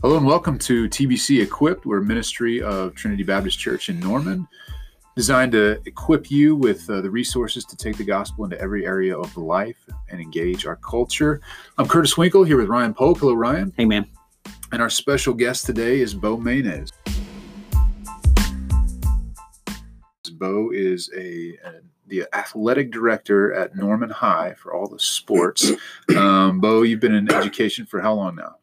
Hello and welcome to TBC Equipped. We're a ministry of Trinity Baptist Church in Norman, designed to equip you with uh, the resources to take the gospel into every area of life and engage our culture. I'm Curtis Winkle here with Ryan Polk. Hello, Ryan. Hey, man. And our special guest today is Bo Maynes. Bo is a, a, the athletic director at Norman High for all the sports. Um, Bo, you've been in education for how long now?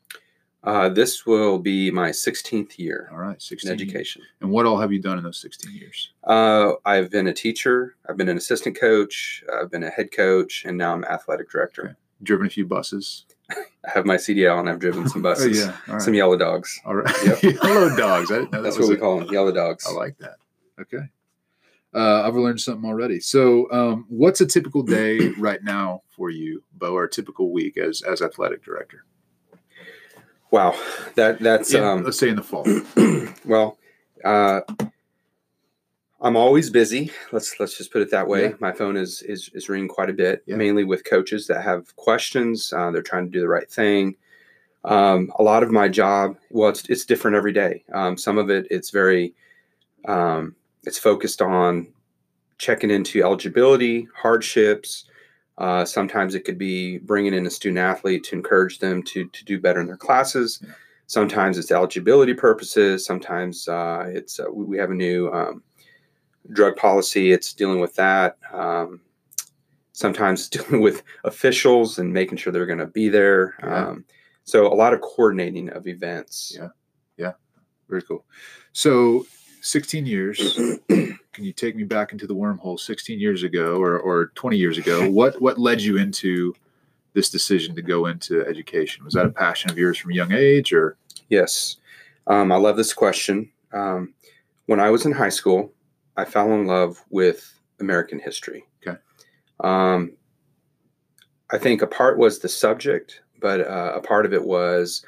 Uh, this will be my 16th year All right, 16 in education. And what all have you done in those 16 years? Uh, I've been a teacher, I've been an assistant coach, I've been a head coach, and now I'm athletic director. Okay. Driven a few buses. I have my CDL and I've driven some Oh, buses, yeah. Right. some yellow dogs. All right. Yep. Hello, dogs. That That's what we a- call them, yellow dogs. I like that. Okay. Uh, I've learned something already. So, um, what's a typical day right now for you, Bo, or a typical week as as athletic director? Wow, that that's Yeah, um, let's say in the fall. well, uh, I'm always busy. Let's let's just put it that way. Yeah. My phone is is is ringing quite a bit, Yeah. mainly with coaches that have questions. Uh, they're trying to do the right thing. Um, a lot of my job, well, it's it's different every day. Um, some of it, it's very, um, it's focused on checking into eligibility, hardships. Uh, sometimes it could be bringing in a student athlete to encourage them to to do better in their classes. Sometimes it's eligibility purposes. Sometimes uh, it's uh, we have a new um, drug policy. It's dealing with that. Um, sometimes dealing with officials and making sure they're going to be there. Yeah. Um, so a lot of coordinating of events. Yeah, yeah. Very cool. So, 16 years. Can you take me back into the wormhole 16 years ago or, or 20 years ago? What what led you into this decision to go into education? Was that a passion of yours from a young age or Yes, um, I love this question. Um, when I was in high school, I fell in love with American history. Okay. Um, I think a part was the subject, but uh, a part of it was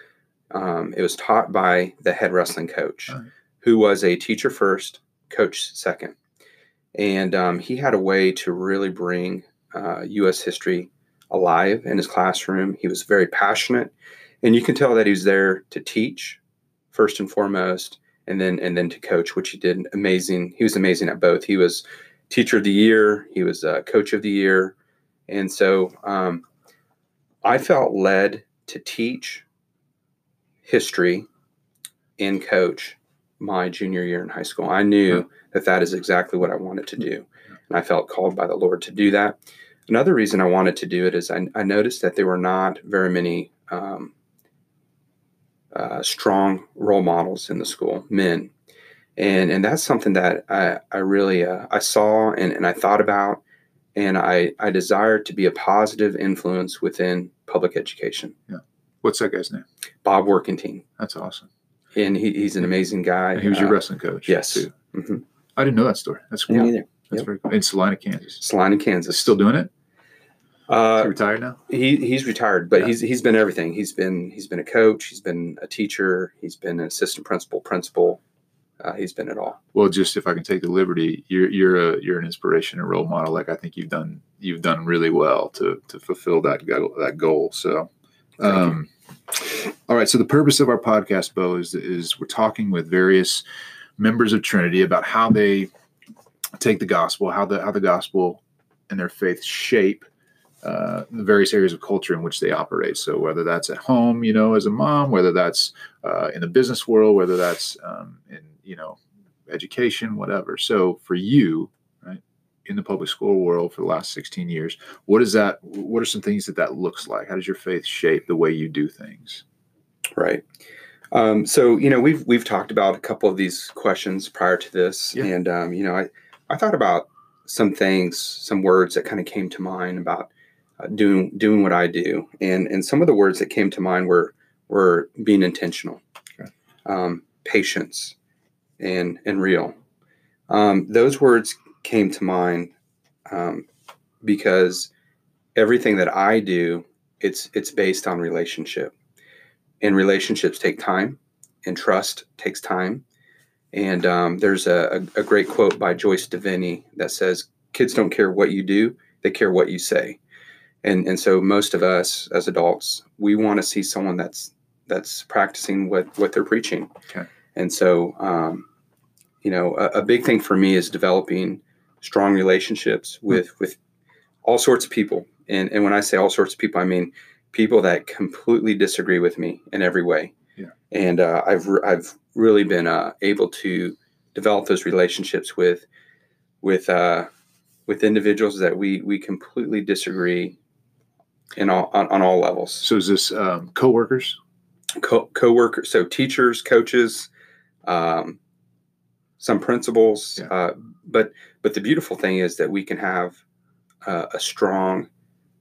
um, it was taught by the head wrestling coach, right. Who was a teacher first, coach second, and um, he had a way to really bring uh, U.S. history alive in his classroom. He was very passionate, and you can tell that he was there to teach first and foremost, and then and then to coach, which he did amazing. He was amazing at both. He was teacher of the year. He was uh, coach of the year, and so um, I felt led to teach history and coach my junior year in high school. I knew that that is exactly what I wanted to do, and I felt called by the Lord to do that. Another reason I wanted to do it is I, I noticed that there were not very many um, uh, strong role models in the school, men, and and that's something that I I really uh, I saw and, and I thought about, and I I desired to be a positive influence within public education. Yeah. What's that guy's name? Bob Workington, That's awesome. And he, he's an amazing guy. And he was your Uh, wrestling coach. yes. too. mhm. I didn't know that story. That's cool. Me neither. That's Yep. very cool. In Salina, Kansas. Salina, Kansas. Still doing it? Uh, he retired now? he he's retired, but Yeah. he's he's been everything. He's been he's been a coach. He's been a teacher. He's been an assistant principal, principal. Uh, he's been it all. Well, just if I can take the liberty, you're you're a you're an inspiration and role model. Like I think you've done you've done really well to to fulfill that goal, that goal. So, Thank you. um, all right. So the purpose of our podcast, Bo, is is we're talking with various members of Trinity about how they take the gospel, how the how the gospel and their faith shape uh, the various areas of culture in which they operate. So whether that's at home, you know, as a mom, whether that's uh, in the business world, whether that's um, in you know education, whatever. So for you, in the public school world for the last 16 years, what is that? What are some things that that looks like? How does your faith shape the way you do things? Right. Um, so you know we've we've talked about a couple of these questions prior to this, Yeah. and um, you know I I thought about some things, some words that kind of came to mind about uh, doing doing what I do, and and some of the words that came to mind were were being intentional, Okay. um, patience, and and real. Um, those words came to mind um, because everything that I do, it's it's based on relationship and relationships take time and trust takes time and um, there's a, a, great quote by joyce deviney that says kids don't care what you do they care what you say and and so most of us as adults we want to see someone that's that's practicing what what they're preaching. Okay. And so, um, you know, a, a big thing for me is developing strong relationships Hmm. with with all sorts of people. And and when I say all sorts of people, I mean people that completely disagree with me in every way. Yeah. And uh, I've re- I've really been uh, able to develop those relationships with with uh, with individuals that we we completely disagree in all on, on all levels. So is this um, coworkers? Co- co-workers, so teachers, coaches, um, some principals. Yeah. Uh, but but the beautiful thing is that we can have uh, a strong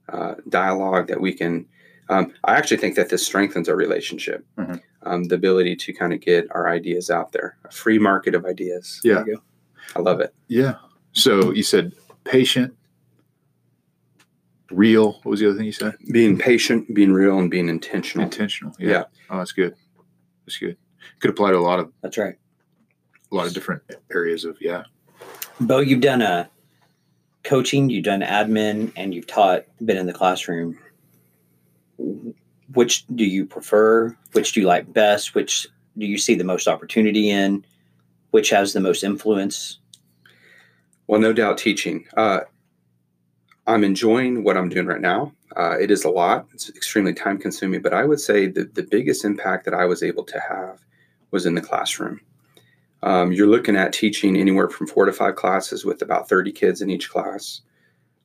uh, dialogue that we can. Um, I actually think that this strengthens our relationship. Mhm. Um, the ability to kind of get our ideas out there, a free market of ideas. Yeah. There you go. I love it. Yeah. So you said patient, real. What was the other thing you said? Being patient, being real, and being intentional. Intentional. Yeah. Yeah. Oh, that's good. That's good. Could apply to a lot of That's right. A lot of different areas of yeah. Bo, you've done a coaching, you've done admin, and you've taught, been in the classroom. Which do you prefer? Which do you like best? Which do you see the most opportunity in? Which has the most influence? Well, no doubt teaching. Uh, I'm enjoying what I'm doing right now. Uh, it is a lot. It's extremely time consuming, but I would say that the biggest impact that I was able to have was in the classroom. Um, you're looking at teaching anywhere from four to five classes with about 30 kids in each class.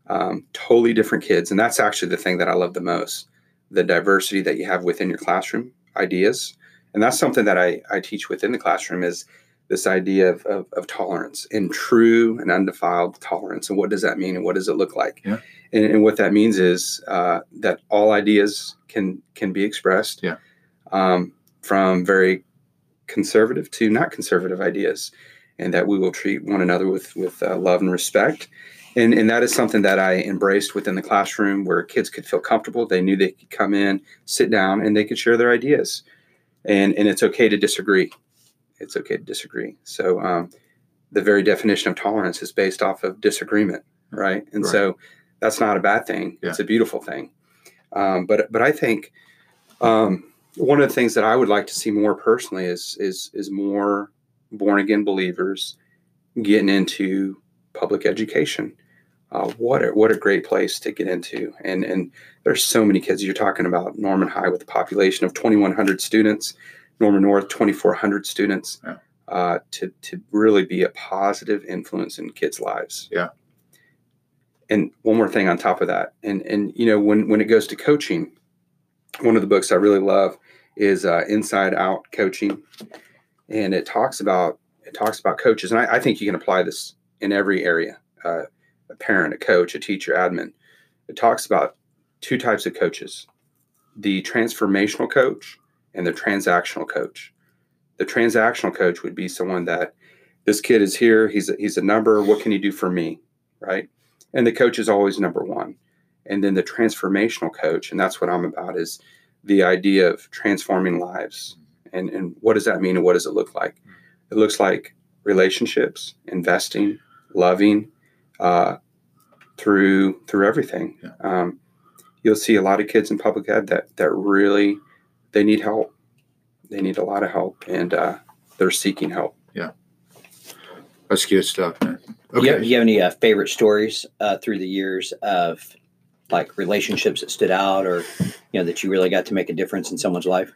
Um, totally different kids. And that's actually the thing that I love the most the diversity that you have within your classroom, ideas. And that's something that I, I teach within the classroom is this idea of, of, of tolerance and true and undefiled tolerance. And what does that mean? And what does it look like? Yeah. And, and what that means is uh, that all ideas can can be expressed. Yeah. Um, from very conservative to not conservative ideas, and that we will treat one another with with uh, love and respect. And, and that is something that I embraced within the classroom where kids could feel comfortable. They knew they could come in, sit down, and they could share their ideas. And, and it's okay to disagree it's okay to disagree. So um, the very definition of tolerance is based off of disagreement, right? And Right. so that's not a bad thing. It's a beautiful thing. Um, but but I think um, one of the things that I would like to see more personally is is is more born again believers getting into public education. Uh, what a, what a great place to get into, and and there's so many kids. You're talking about Norman High with a population of 2,100 students. Norman North, 2,400 students, Yeah. uh, to, to really be a positive influence in kids' lives. Yeah. And one more thing on top of that, and and you know when when it goes to coaching, one of the books I really love is uh, Inside Out Coaching, and it talks about it talks about coaches, and I, I think you can apply this in every area: uh, a parent, a coach, a teacher, admin. It talks about two types of coaches: the transformational coach and the transactional coach. The transactional coach would be someone that this kid is here, he's a, he's a number, what can he do for me, right? And the coach is always number 1. And then the transformational coach, and that's what I'm about is the idea of transforming lives. And and what does that mean and what does it look like? It looks like relationships, investing, loving, uh, through through everything. Yeah. Um, you'll see a lot of kids in public ed that that really they need help. They need a lot of help, and uh, they're seeking help. Yeah. That's good stuff, man. Do Okay. you, have, you have any uh, favorite stories uh, through the years of like relationships that stood out or, you know, that you really got to make a difference in someone's life?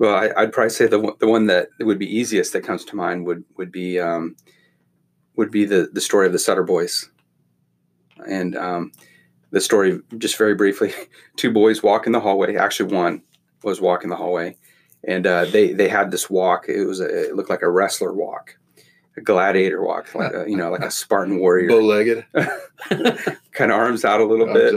Well, I, I'd probably say the the one that would be easiest that comes to mind would would be um, would be the the story of the Sutter boys, and um, the story just very briefly. Two boys walk in the hallway. Actually, one was walking the hallway, and uh, they they had this walk. It was a, it looked like a wrestler walk, a gladiator walk, like a, you know, like a Spartan warrior, Bow-legged, kind of arms out a little arms bit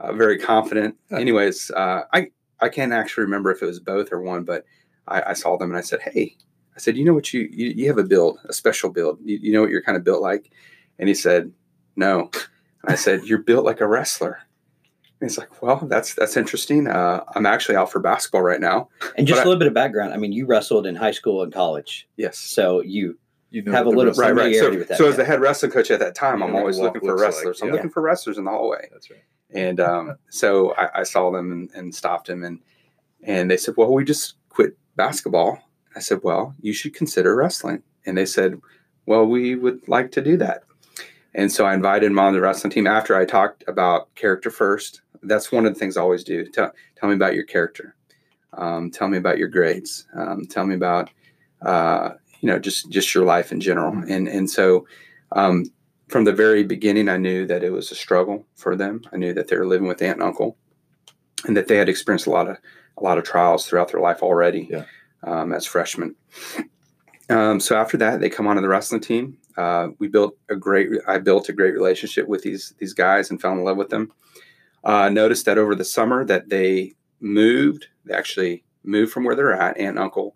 uh, very confident. Anyways, uh, I I can't actually remember if it was both or one, but I, I saw them and I said, "Hey," I said, "You know what you you, you have a build, a special build. You, you know what you're kind of built like?" And he said, "No." And I said, "You're built like a wrestler." And he's like, "Well, that's that's interesting. Uh, I'm actually out for basketball right now." And just But a I- little bit of background. I mean, you wrestled in high school and college, Yes. so you You know Have a little- rest- Right, right. So, with that, so as the head wrestling coach at that time, You I'm always looking for looks like, wrestlers. I'm yeah. looking for wrestlers in the hallway. That's right. And um, so I, I saw them and, and stopped him. And And they said, Well, we just quit basketball. I said, Well, you should consider wrestling. And they said, Well, we would like to do that. And so I invited them on the wrestling team after I talked about character first. That's one of the things I always do. Tell, tell me about your character. Um, tell me about your grades. Um, tell me about, uh, you know, just just your life in general. And and so, um, from the very beginning, I knew that it was a struggle for them. I knew that they were living with aunt and uncle, and that they had experienced a lot of a lot of trials throughout their life already Yeah. um, as freshmen. Um, so after that, they come onto the wrestling team. Uh, we built a great. I built a great relationship with these these guys and fell in love with them. Uh, noticed that over the summer that they moved. They actually moved from where they're at, aunt and uncle,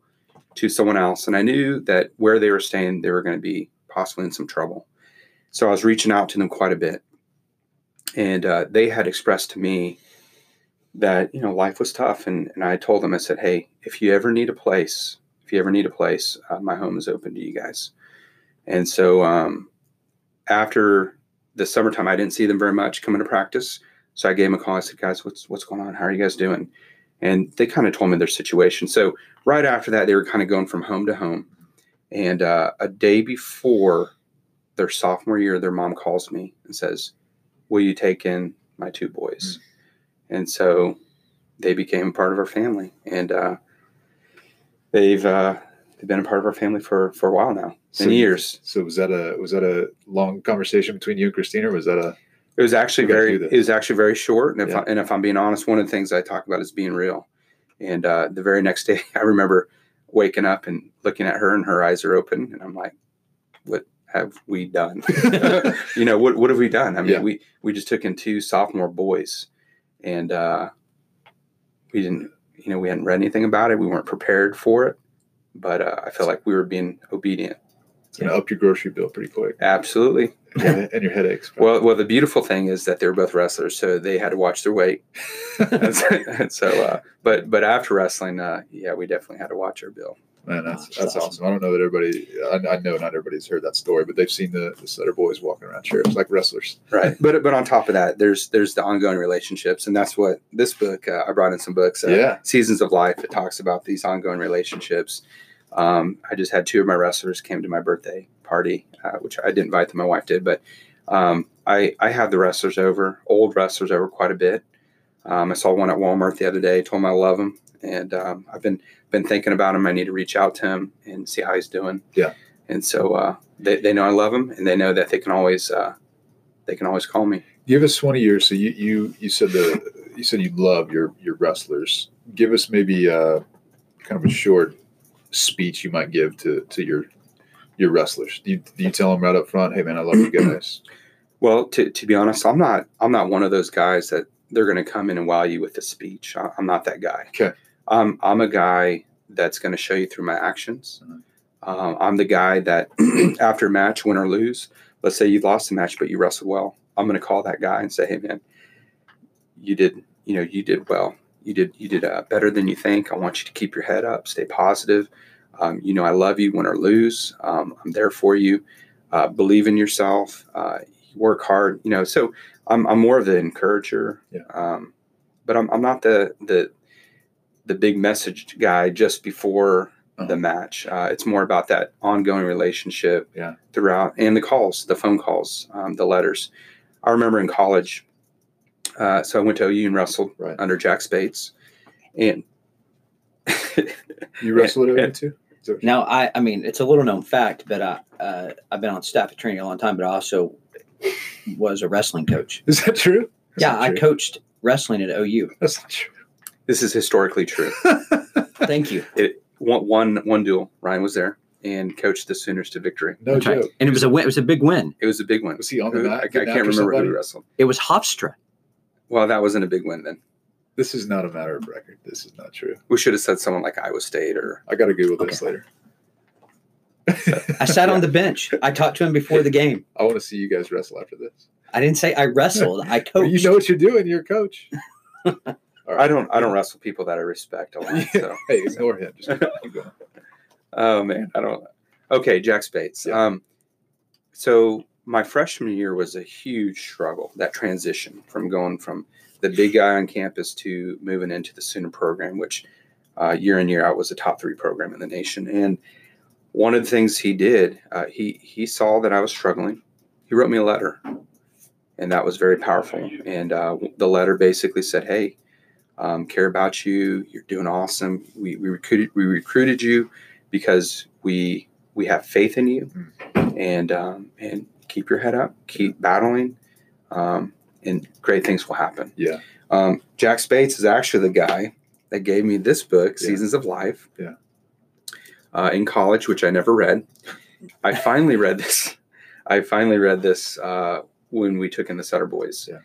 to someone else, and I knew that where they were staying, they were going to be possibly in some trouble. So I was reaching out to them quite a bit, and uh, they had expressed to me that you know life was tough, and and I told them I said, hey, if you ever need a place, if you ever need a place, uh, my home is open to you guys. And so um, after the summertime, I didn't see them very much coming to practice. So I gave them a call. I said, guys, what's what's going on? How are you guys doing? And they kind of told me their situation. So right after that, they were kind of going from home to home. And uh, a day before their sophomore year, their mom calls me and says, "Will you take in my two boys?" And so they became part of our family, and uh, they've uh, they've been a part of our family for for a while now, So many years. So was that a was that a long conversation between you and Christina, or was that a It was actually very it was actually very short, and if Yeah. I, and if I'm being honest, one of the things I talk about is being real. And uh, the very next day, I remember waking up and looking at her, and her eyes are open, and I'm like, "What have we done? you know, what what have we done? I mean, Yeah. we we just took in two sophomore boys, and uh, we didn't, you know, we hadn't read anything about it. We weren't prepared for it, but uh, I felt like we were being obedient. it's going to up your grocery bill pretty quick Absolutely. And and your headaches? Well, well, the beautiful thing is that they're both wrestlers, so they had to watch their weight. and so, and so, uh, but but after wrestling, uh, yeah, we definitely had to watch our bill. Man, that's That's that's awesome. awesome. I don't know that everybody. I, I know not everybody's heard that story, but they've seen the, the Sutter boys walking around chairs like wrestlers. Right. But but on top of that, there's there's the ongoing relationships, and that's what this book. Uh, I brought in some books. Uh, Yeah. Seasons of Life. It talks about these ongoing relationships. Um, I just had two of my wrestlers came to my birthday party, uh, which I didn't invite them. My wife did, but um, I I have the wrestlers over, old wrestlers over quite a bit. Um, I saw one at Walmart the other day. Told him I love him, and um, I've been been thinking about him. I need to reach out to him and see how he's doing. Yeah. And so uh, they they know I love him, and they know that they can always uh, they can always call me. Give us twenty years. So you you you said the you said you love your your wrestlers. Give us maybe uh, kind of a short speech you might give to to your your wrestlers. Do you, do you tell them right up front, "Hey man, I love you guys." Well, to, to be honest, I'm not I'm not one of those guys that they're going to come in and wow you with a speech. I, I'm not that guy. Okay. I'm I'm a guy that's going to show you through my actions. Mhm. Um, I'm the guy that after a match, win or lose, let's say you lost the match but you wrestled well. I'm going to call that guy and say, hey man, you did you know you did well. You did you did uh, better than you think. I want you to keep your head up, stay positive. Um, you know I love you, win or lose. Um, I'm there for you. Uh, believe in yourself. Uh, work hard. You know, so I'm I'm more of the encourager. Yeah. Um, but I'm I'm not the the the big message guy just before Uh-huh. the match. Uh, it's more about that ongoing relationship Yeah. throughout, and the calls, the phone calls, um, the letters. I remember in college. Uh, so I went to OU and wrestled Right. under Jack Spates, and You wrestled at Yeah. OU too. Now, I, I mean, it's a little known fact, but I, uh, I've been on staff at Trinity a long time, but I also was a wrestling coach. Is that true? That's yeah, not I true. coached wrestling at OU. That's not true. this is historically true. Thank you. One one one duel, Ryan was there and coached the Sooners to victory. No That's right. And it was a win. It was a big win. It was a big win. Was he on the mat I, I getting can't remember somebody? who wrestled. It was Hofstra. Well, that wasn't a big win then. This is not a matter of record. This is not true. We should have said someone like Iowa State or I got to Google this Okay. later. I sat on the bench. I talked to him before the game. I want to see you guys wrestle after this. I didn't say I wrestled. I Well, you know what you're doing. You're a coach. All right. I don't I don't wrestle people that I respect a lot. So Hey, ignore him. Just keep going. oh man, I don't Okay, Jack Spates. Yeah. Um so my freshman year was a huge struggle, that transition from going from the big guy on campus to moving into the Sooner program, which uh, year in year out was a top three program in the nation. And one of the things he did, uh, he he saw that I was struggling. He wrote me a letter, and that was very powerful. And uh, the letter basically said, "Hey, um, care about you. You're doing awesome. We, we recruited we recruited you because we we have faith in you, and um, and keep your head up, keep battling, um, and great things will happen." Yeah. Um, Jack Spates is actually the guy that gave me this book, Yeah. Seasons of Life. Yeah. Uh, in college, which I never read. I finally read this. I finally read this uh, when we took in the Sutter Boys. Yeah.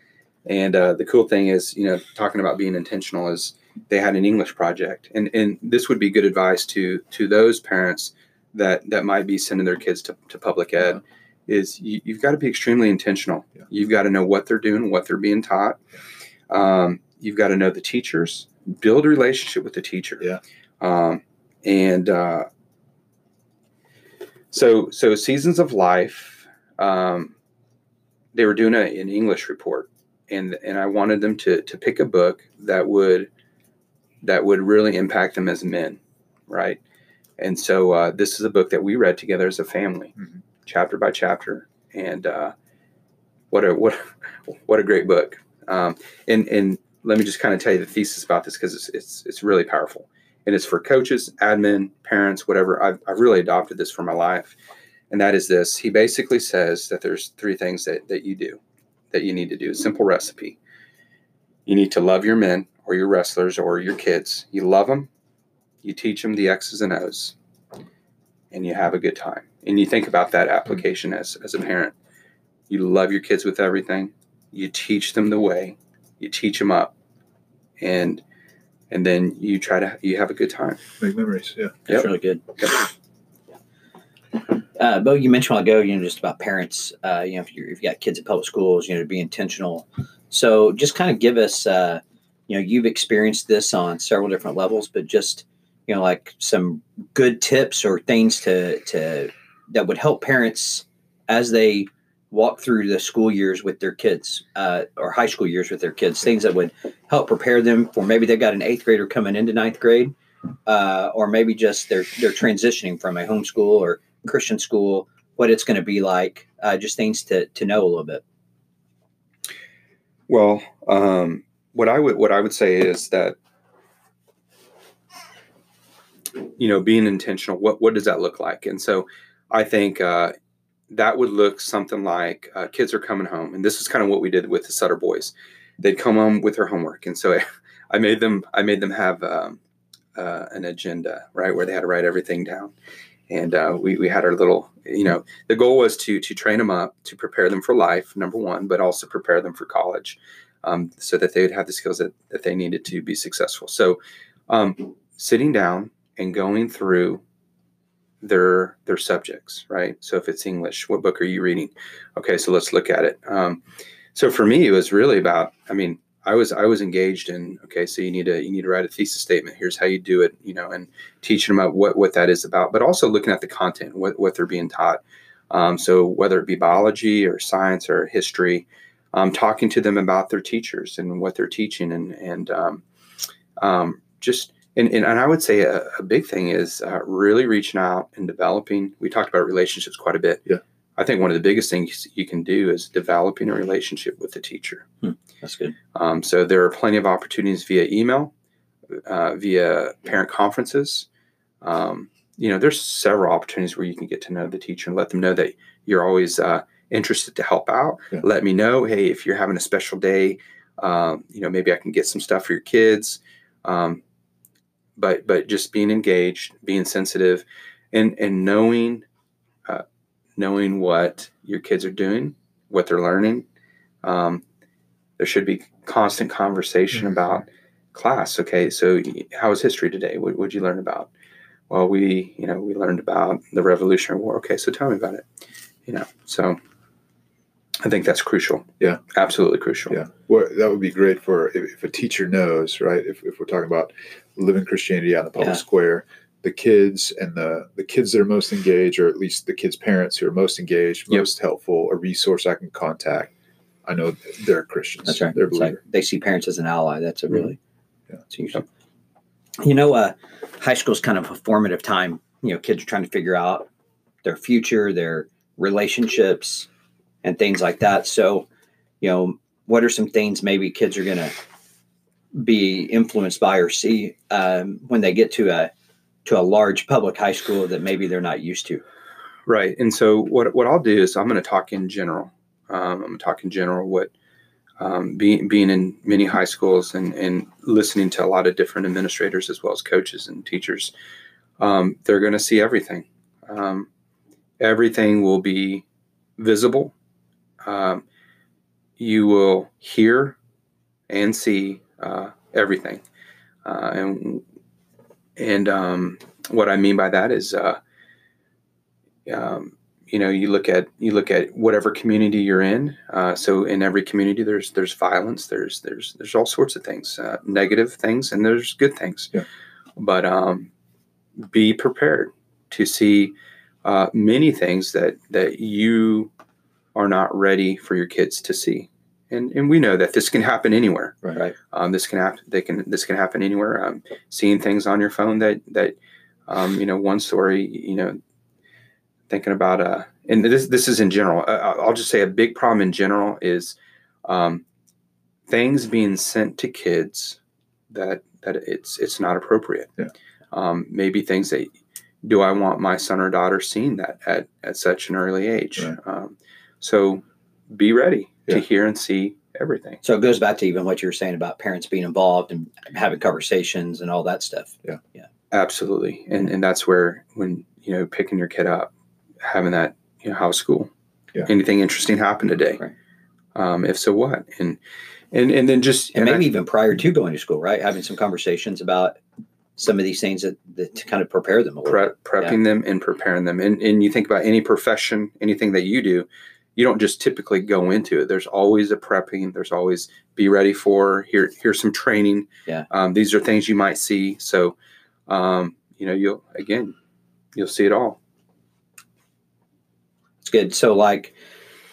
And uh, the cool thing is, you know, talking about being intentional is they had an English project, and and this would be good advice to to those parents that that might be sending their kids to, to public ed. Is you, you've got to be extremely intentional. Yeah. You've got to know what they're doing, what they're being taught. Um, you've got to know the teachers, build a relationship with the teacher. Yeah. Um, and uh, so so seasons of life. Um, they were doing a, an English report, and and I wanted them to to pick a book that would that would really impact them as men, right? And so uh, this is a book that we read together as a family, Mhm. Chapter by chapter, and uh, what a what what a great book. Um, and and let me just kind of tell you the thesis about this because it's, it's it's really powerful, and it's for coaches, admin, parents, whatever. I've I've really adopted this for my life, and that is this. He basically says that there's three things that that you do, that you need to do. Simple recipe. You need to love your men or your wrestlers or your kids. You love them, you teach them the X's and O's, and you have a good time. And you think about that application as as a parent. You love your kids with everything. You teach them the way. You teach them up, and and then you try to you have a good time. Make memories. Yeah. That's Yep. really good. Uh, Bo, you mentioned a while ago, you know, just about parents. Uh, you know, if, you're, if you got kids at public schools, you know, to be intentional. So, just kind of give us, uh, you know, you've experienced this on several different levels, but just, you know, like some good tips or things to to that would help parents as they walk through the school years with their kids uh, or high school years with their kids. Things that would help prepare them for maybe they've got an eighth grader coming into ninth grade uh, or maybe just they're they're transitioning from a homeschool or Christian school, what it's going to be like, uh, just things to to know a little bit. Well, um, what I would what I would say is that you know being intentional. What what does that look like? And so I think uh, that would look something like uh, kids are coming home, and this is kind of what we did with the Sutter boys. They'd come home with their homework, and so I, made them I made them have um, uh, an agenda right where they had to write everything down. And uh, we, we had our little, you know, the goal was to to train them up to prepare them for life, number one, but also prepare them for college, um, so that they would have the skills that, that they needed to be successful. So, um, sitting down and going through their their subjects, right? So if it's English, what book are you reading? Okay, so let's look at it. Um, so for me, it was really about. I mean, I was I was engaged in. Okay, so you need to you need to write a thesis statement. Here's how you do it. You know, and teaching them about what what that is about, but also looking at the content, what what they're being taught. Um, so whether it be biology or science or history, um, talking to them about their teachers and what they're teaching, and and um, um, just and, and, and I would say a, a big thing is uh, really reaching out and developing. We talked about relationships quite a bit. Yeah. I think one of the biggest things you can do is developing a relationship with the teacher. That's good. Um, so there are plenty of opportunities via email, uh, via parent conferences. Um, you know, there's several opportunities where you can get to know the teacher and let them know that you're always uh, interested to help out. Yeah. Let me know, hey, if you're having a special day, um, you know, maybe I can get some stuff for your kids. Um, but but just being engaged, being sensitive, and and knowing uh, knowing what your kids are doing, what they're learning. Um, there should be constant conversation Mhm. about class. Okay, so how was history today? What would you learn about? Well, we you know we learned about the Revolutionary War. Okay, so tell me about it. You know, so I think that's crucial. Yeah. absolutely crucial. Yeah. Well, that would be great for if, if a teacher knows, right? If, if we're talking about living Christianity out in the public Yeah. square, the kids and the the kids that are most engaged, or at least the kids' parents who are most engaged, Yep. most helpful, a resource I can contact. I know they're Christians. That's right. They're It's like they see parents as an ally. That's a really, Yeah. that's huge. You know, uh, high school is kind of a formative time. You know, kids are trying to figure out their future, their relationships, and things like that. So, you know, what are some things maybe kids are going to be influenced by or see um, when they get to a to a large public high school that maybe they're not used to? Right. And so what what I'll do is I'm going to talk in general. Um, I'm going to talk in general what um, being being in many high schools and and listening to a lot of different administrators as well as coaches and teachers. Um, they're going to see everything. Um, everything will be visible. Um, you will hear and see uh, everything, uh, and and um, what I mean by that is. Uh, um, you know you look at you look at whatever community you're in uh, so in every community there's there's violence there's there's there's all sorts of things uh, negative things and there's good things Yeah. but um, be prepared to see uh, many things that that you are not ready for your kids to see and and we know that this can happen anywhere Right. Um, this can happen. They can. This can happen anywhere. Um, seeing things on your phone that that um, you know. One story. You know, thinking about uh, and this this is in general. Uh, I'll just say a big problem in general is um, things being sent to kids that that it's it's not appropriate. Yeah. Um, maybe things that do I want my son or daughter seeing that at at such an early age? Right. Um, so be ready Yeah. to hear and see everything. So it goes back to even what you were saying about parents being involved and having conversations and all that stuff. Yeah. Yeah. Absolutely, and and that's where when you know picking your kid up, having that you know how's school, Yeah. anything interesting happened today? Right. Um, if so, what? And and and then just and I- maybe even prior to going to school, right? Having some conversations about some of these things that, that to kind of prepare them a little. prep, prepping them and preparing them. And and you think about any profession, anything that you do, you don't just typically go into it. There's always a prepping. There's always be ready for here. Here's some training. Yeah. Um, these are things you might see. So, um, you know, you'll again, you'll see it all. It's good. So like,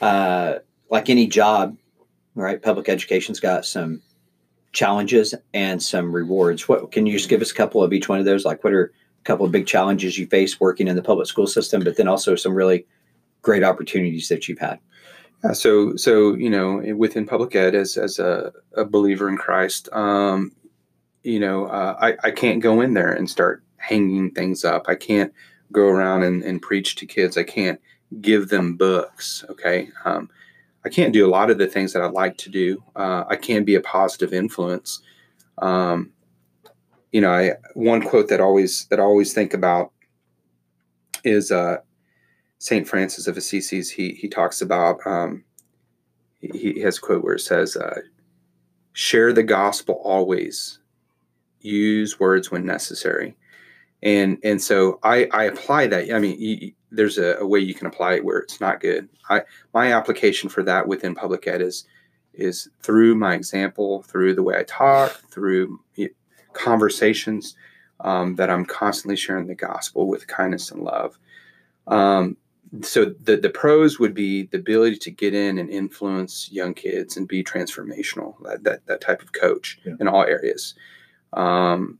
uh, like any job, right? Public education's got some challenges and some rewards. What can you just give us a couple of each one of those? Like, what are a couple of big challenges you face working in the public school system, but then also some really great opportunities that you've had. Yeah, so so you know within public ed as as a, a believer in Christ, um, you know uh, I I can't go in there and start hanging things up. I can't go around and, and preach to kids. I can't give them books. Okay, um, I can't do a lot of the things that I'd like to do. Uh, I can be a positive influence. Um, you know, I one quote that always that I always think about is uh, Saint Francis of Assisi, He he talks about um, he, he has a quote where it says, uh, "Share the gospel always. Use words when necessary." And and so I I apply that. I mean, you, there's a, a way you can apply it where it's not good. I my application for that within public ed is is through my example, through the way I talk, through conversations um, that I'm constantly sharing the gospel with kindness and love. Um, so the the pros would be the ability to get in and influence young kids and be transformational. That that, that type of coach Yeah. in all areas. Um,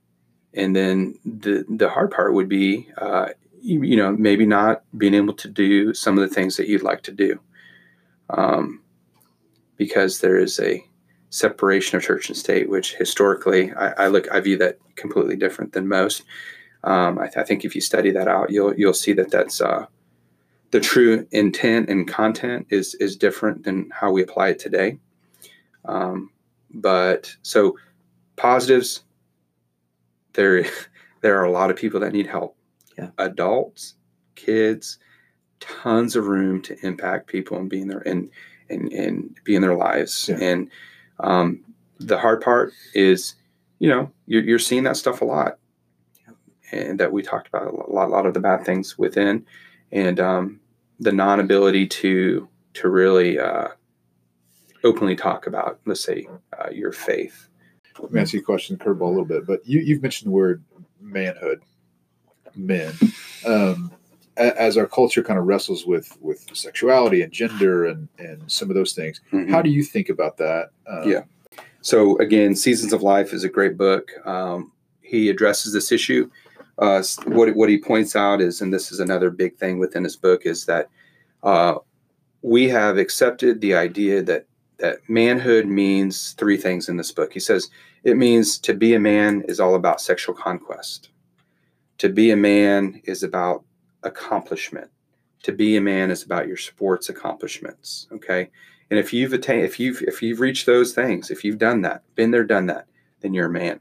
and then the the hard part would be, uh, you, you know, maybe not being able to do some of the things that you'd like to do, um, because there is a separation of church and state, which historically I, I look I view that completely different than most. Um, I, th- I think if you study that out, you'll you'll see that that's uh, the true intent and content is is different than how we apply it today. Um, but so positives, there there are a lot of people that need help. Yeah. Adults, kids, tons of room to impact people and be in their and and and be in their lives. Yeah. And um, the hard part is, you know, you're, you're seeing that stuff a lot, and that we talked about a lot, a lot of the bad things within, and um, the non-ability to to really uh, openly talk about, let's say, uh, your faith. Let me ask you a question, curveball a little bit, but you, you've mentioned the word manhood, men. Um, as our culture kind of wrestles with with sexuality and gender and and some of those things, Mhm. how do you think about that? Uh, Yeah. So again, Seasons of Life is a great book. Um, he addresses this issue. Uh, what what he points out is, and this is another big thing within his book, is that uh, we have accepted the idea that that manhood means three things in this book. He says it means to be a man is all about sexual conquest. To be a man is about accomplishment. To be a man is about your sports accomplishments. Okay. And if you've attained, if you've if you've reached those things, if you've done that, been there, done that, then you're a man.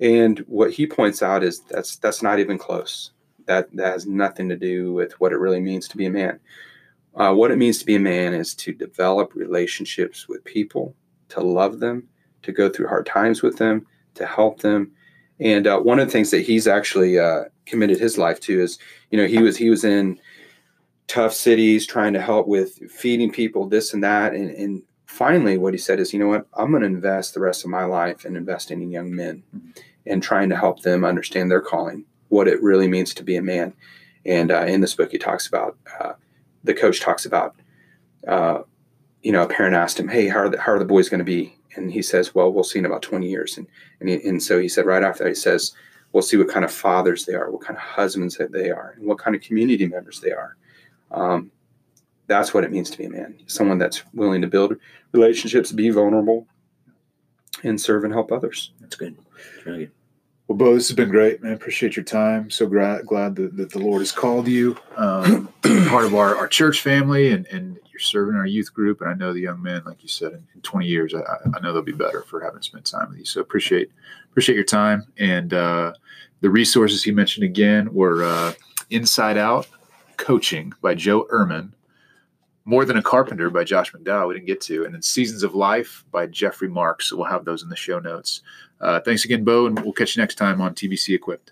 And what he points out is that's that's not even close. That that has nothing to do with what it really means to be a man. Uh, what it means to be a man is to develop relationships with people, to love them, to go through hard times with them, to help them. And uh, one of the things that he's actually uh, committed his life to is, you know, he was he was in tough cities trying to help with feeding people this and that and, and finally what he said is you know what i'm going to invest the rest of my life in investing in young men and trying to help them understand their calling what it really means to be a man and uh, in this book he talks about uh, the coach talks about uh, you know a parent asked him hey how are the, how are the boys going to be and he says well we'll see in about 20 years and and, he, and so he said right after that he says we'll see what kind of fathers they are what kind of husbands that they are and what kind of community members they are um, that's what it means to be a man. Someone that's willing to build relationships, be vulnerable, and serve and help others. That's good. That's really good. Well, Bo, this has been great, man. Appreciate your time. So gra- glad that, that the Lord has called you, um, part of our, our church family, and, and you're serving our youth group. And I know the young men, like you said, in, in 20 years, I, I know they'll be better for having spent time with you. So appreciate appreciate your time and uh, the resources he mentioned again were uh, Inside Out Coaching by Joe Ehrmann, More Than a Carpenter by Josh McDowell. We didn't get to, and then Seasons of Life by Jeffrey Marx. So we'll have those in the show notes. Uh, thanks again, Bo, and we'll catch you next time on TBC Equipped.